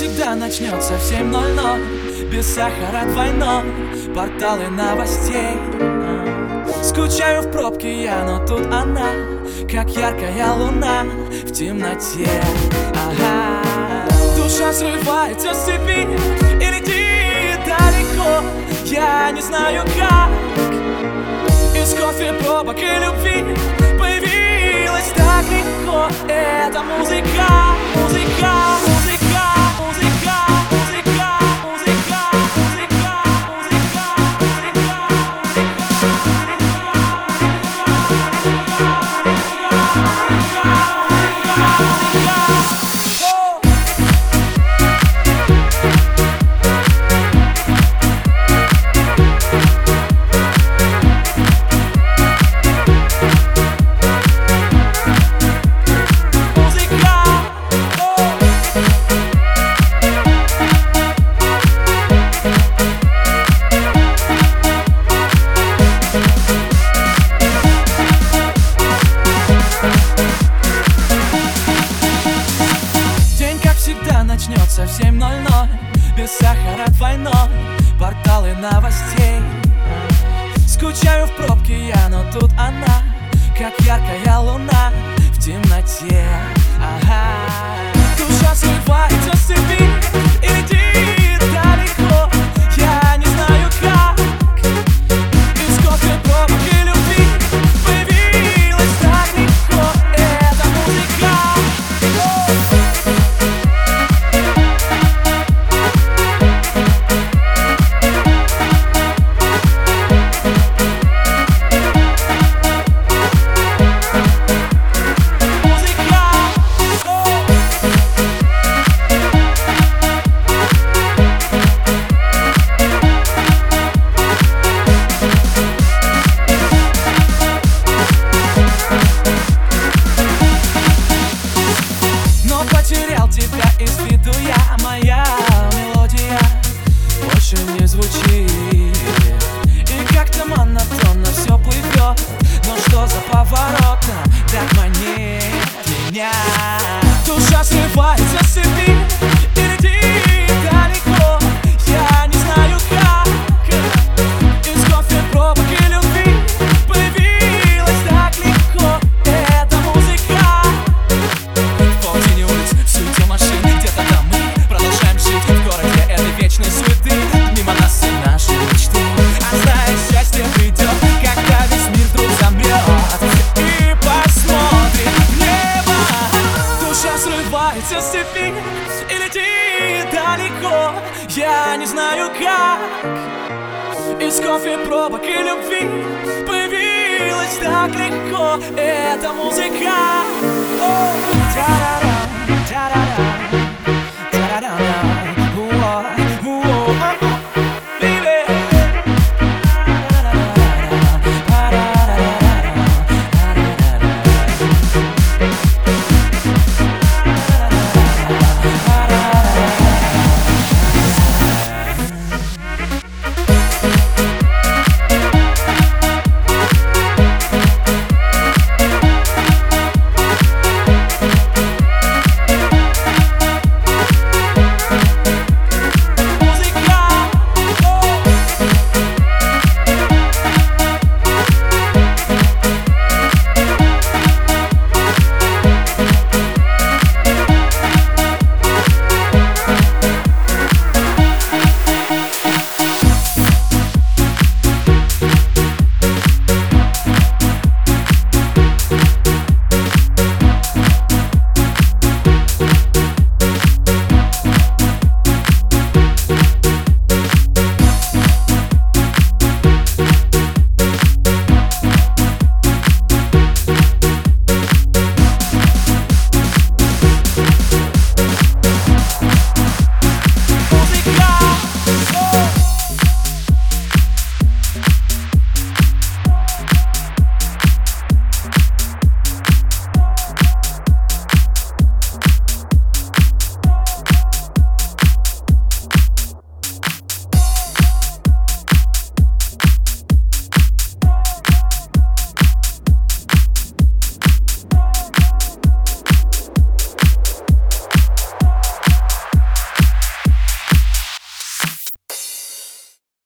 всегда начнется в 7.00 Без сахара двойной. Порталы новостей. Скучаю в пробке я, но тут она. Как яркая луна в темноте. Ага. Душа срывается с цепи И летит далеко. Я не знаю как. Из кофе, пробок и любви Появилась так легко. Эта музыка, музыка, 7.00 Без сахара двойной. Порталы новостей. Скучаю в пробке я, но тут она Как яркая луна в темноте знаю как. Из кофе, пробок и любви Появилась так легко. Эта музыка. О, та-ра-ра, та-ра-ра.